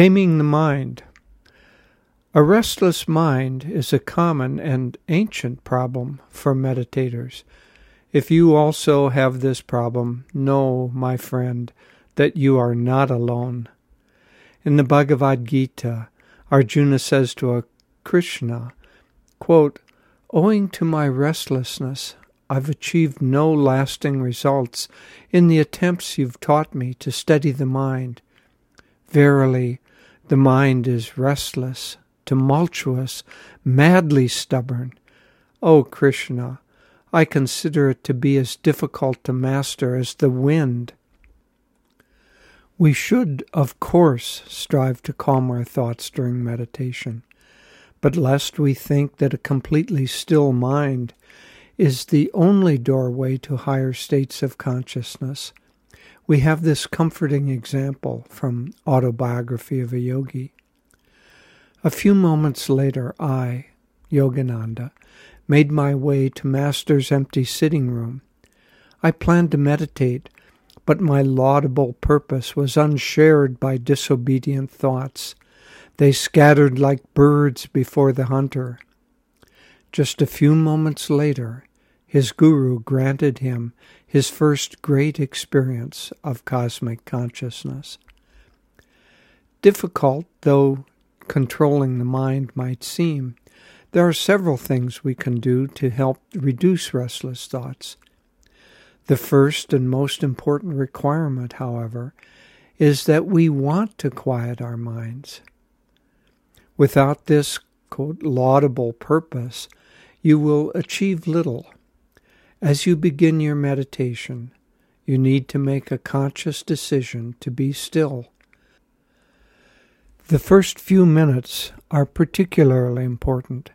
Taming the Mind. A restless mind is a common and ancient problem for meditators. If you also have this problem, know, my friend, that you are not alone. In the Bhagavad Gita, Arjuna says to Krishna, quote, Owing to my restlessness, I've achieved no lasting results in the attempts you've taught me to steady the mind. Verily, the mind is restless, tumultuous, madly stubborn. O Krishna, I consider it to be as difficult to master as the wind. We should, of course, strive to calm our thoughts during meditation, but lest we think that a completely still mind is the only doorway to higher states of consciousness, we have this comforting example from Autobiography of a Yogi. A few moments later, I, Yogananda, made my way to Master's empty sitting room. I planned to meditate, but my laudable purpose was unshared by disobedient thoughts. They scattered like birds before the hunter. Just a few moments later, his guru granted him his first great experience of cosmic consciousness. Difficult though controlling the mind might seem, there are several things we can do to help reduce restless thoughts. The first and most important requirement, however, is that we want to quiet our minds. Without this quote, laudable purpose, you will achieve little. As you begin your meditation, you need to make a conscious decision to be still. The first few minutes are particularly important,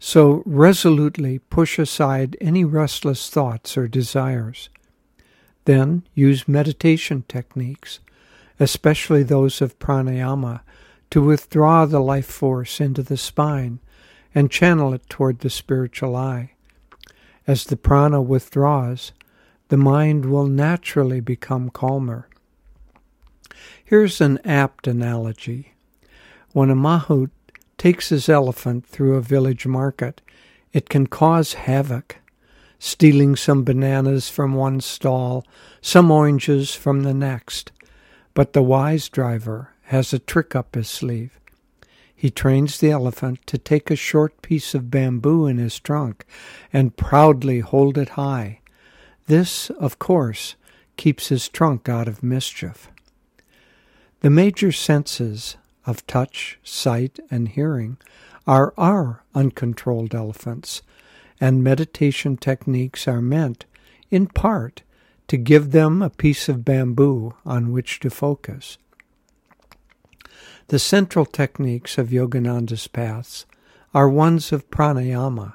so resolutely push aside any restless thoughts or desires. Then use meditation techniques, especially those of pranayama, to withdraw the life force into the spine and channel it toward the spiritual eye. As the prana withdraws, the mind will naturally become calmer. Here's an apt analogy. When a mahout takes his elephant through a village market, it can cause havoc, stealing some bananas from one stall, some oranges from the next. But the wise driver has a trick up his sleeve. He trains the elephant to take a short piece of bamboo in his trunk and proudly hold it high. This, of course, keeps his trunk out of mischief. The major senses of touch, sight, and hearing are our uncontrolled elephants, and meditation techniques are meant, in part, to give them a piece of bamboo on which to focus. The central techniques of Yogananda's paths are ones of pranayama,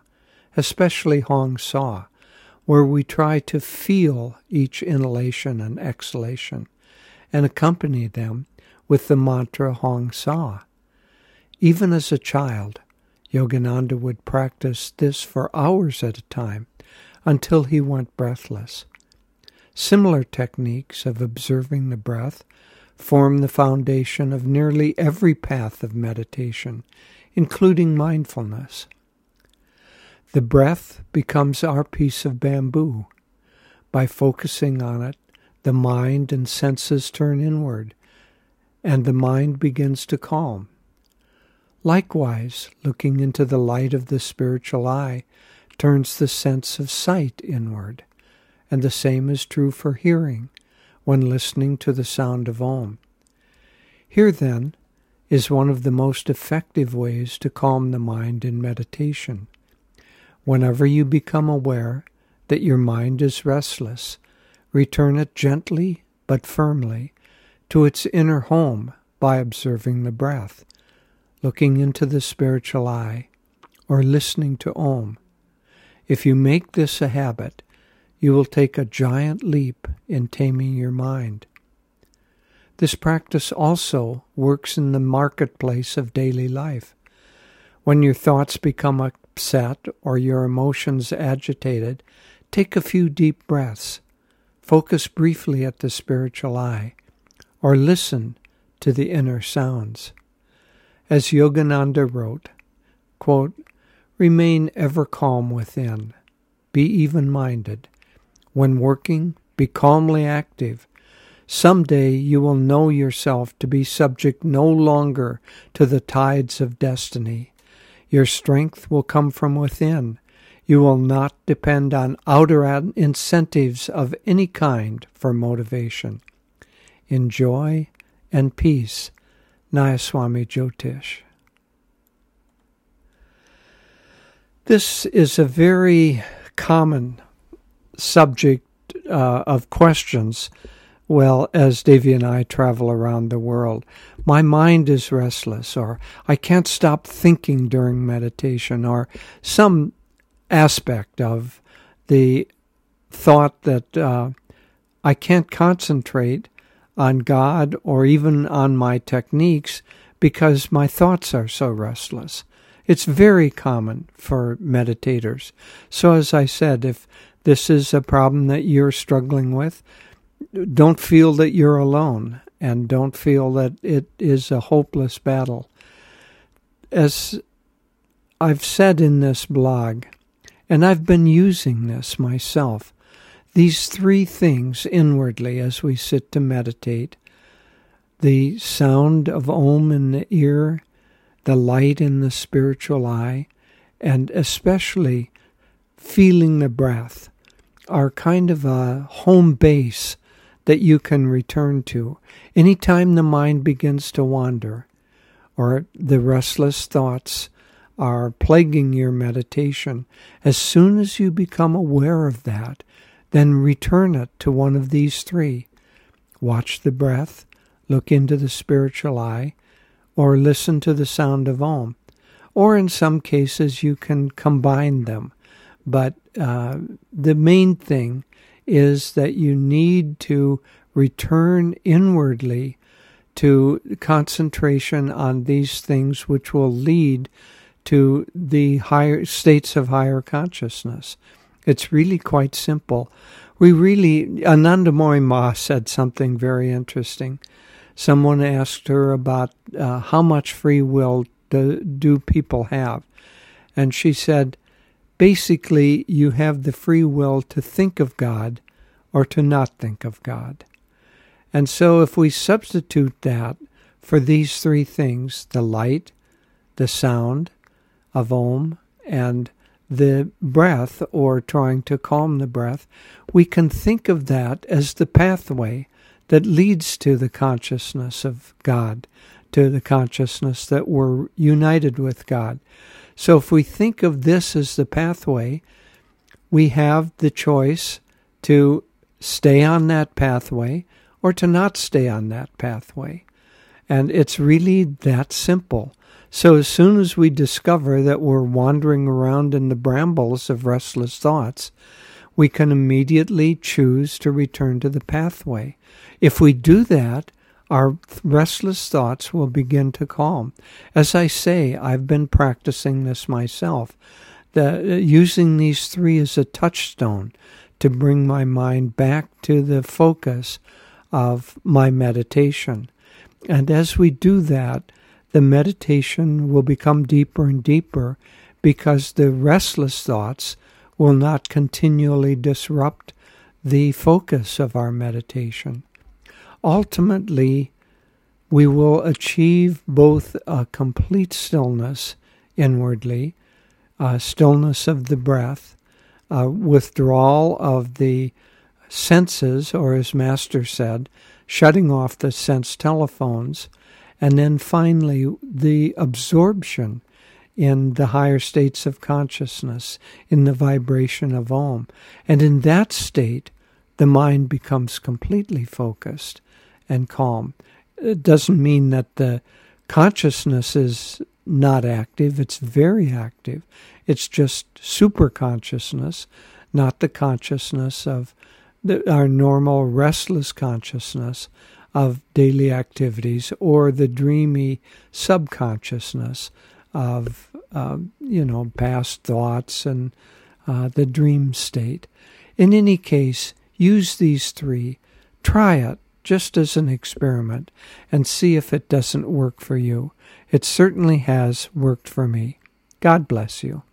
especially Hong Sau, where we try to feel each inhalation and exhalation and accompany them with the mantra Hong Sau. Even as a child, Yogananda would practice this for hours at a time until he went breathless. Similar techniques of observing the breath form the foundation of nearly every path of meditation, including mindfulness. The breath becomes our piece of bamboo. By focusing on it, the mind and senses turn inward, and the mind begins to calm. Likewise, looking into the light of the spiritual eye turns the sense of sight inward, and the same is true for hearing when listening to the sound of Om. Here, then, is one of the most effective ways to calm the mind in meditation. Whenever you become aware that your mind is restless, return it gently but firmly to its inner home by observing the breath, looking into the spiritual eye, or listening to Om. If you make this a habit, you will take a giant leap in taming your mind. This practice also works in the marketplace of daily life. When your thoughts become upset or your emotions agitated, take a few deep breaths. Focus briefly at the spiritual eye, or listen to the inner sounds. As Yogananda wrote, quote, Remain ever calm within. Be even minded. When working, be calmly active. Some day you will know yourself to be subject no longer to the tides of destiny. Your strength will come from within. You will not depend on outer incentives of any kind for motivation. In joy and peace, Nayaswami Jyotish. This is a very common subject uh, of questions. Well, as Devi and I travel around the world, my mind is restless, or I can't stop thinking during meditation, or some aspect of the thought that uh, I can't concentrate on God or even on my techniques because my thoughts are so restless. It's very common for meditators. So, as I said, if this is a problem that you're struggling with, don't feel that you're alone and don't feel that it is a hopeless battle. As I've said in this blog, and I've been using this myself, these three things inwardly as we sit to meditate the sound of Om in the ear, the light in the spiritual eye, and especially feeling the breath are kind of a home base that you can return to. Anytime the mind begins to wander or the restless thoughts are plaguing your meditation, as soon as you become aware of that, then return it to one of these three. Watch the breath, look into the spiritual eye, or listen to the sound of Om. Or in some cases, you can combine them. But uh, the main thing is that you need to return inwardly to concentration on these things which will lead to the higher states of higher consciousness. It's really quite simple. We really, Anandamayi Ma said something very interesting someone asked her about uh, how much free will do, do people have. And she said, basically, you have the free will to think of God or to not think of God. And so, if we substitute that for these three things the light, the sound of Om, and the breath, or trying to calm the breath, we can think of that as the pathway that leads to the consciousness of God, to the consciousness that we're united with God. So if we think of this as the pathway, we have the choice to stay on that pathway or to not stay on that pathway. And it's really that simple. So as soon as we discover that we're wandering around in the brambles of restless thoughts, we can immediately choose to return to the pathway. If we do that, our restless thoughts will begin to calm. As I say, I've been practicing this myself, the, uh, using these three as a touchstone to bring my mind back to the focus of my meditation. And as we do that, the meditation will become deeper and deeper because the restless thoughts will not continually disrupt the focus of our meditation. Ultimately, we will achieve both a complete stillness inwardly, a stillness of the breath, a withdrawal of the senses, or as Master said, shutting off the sense telephones, and then finally the absorption in the higher states of consciousness, in the vibration of Om. And in that state, the mind becomes completely focused and calm. It doesn't mean that the consciousness is not active, it's very active. It's just super consciousness, not the consciousness of the, our normal restless consciousness of daily activities or the dreamy subconsciousness of uh, you know past thoughts and uh, the dream state. In any case, use these three. Try it. just as an experiment and see if it doesn't work for you. It certainly has worked for me. God bless you.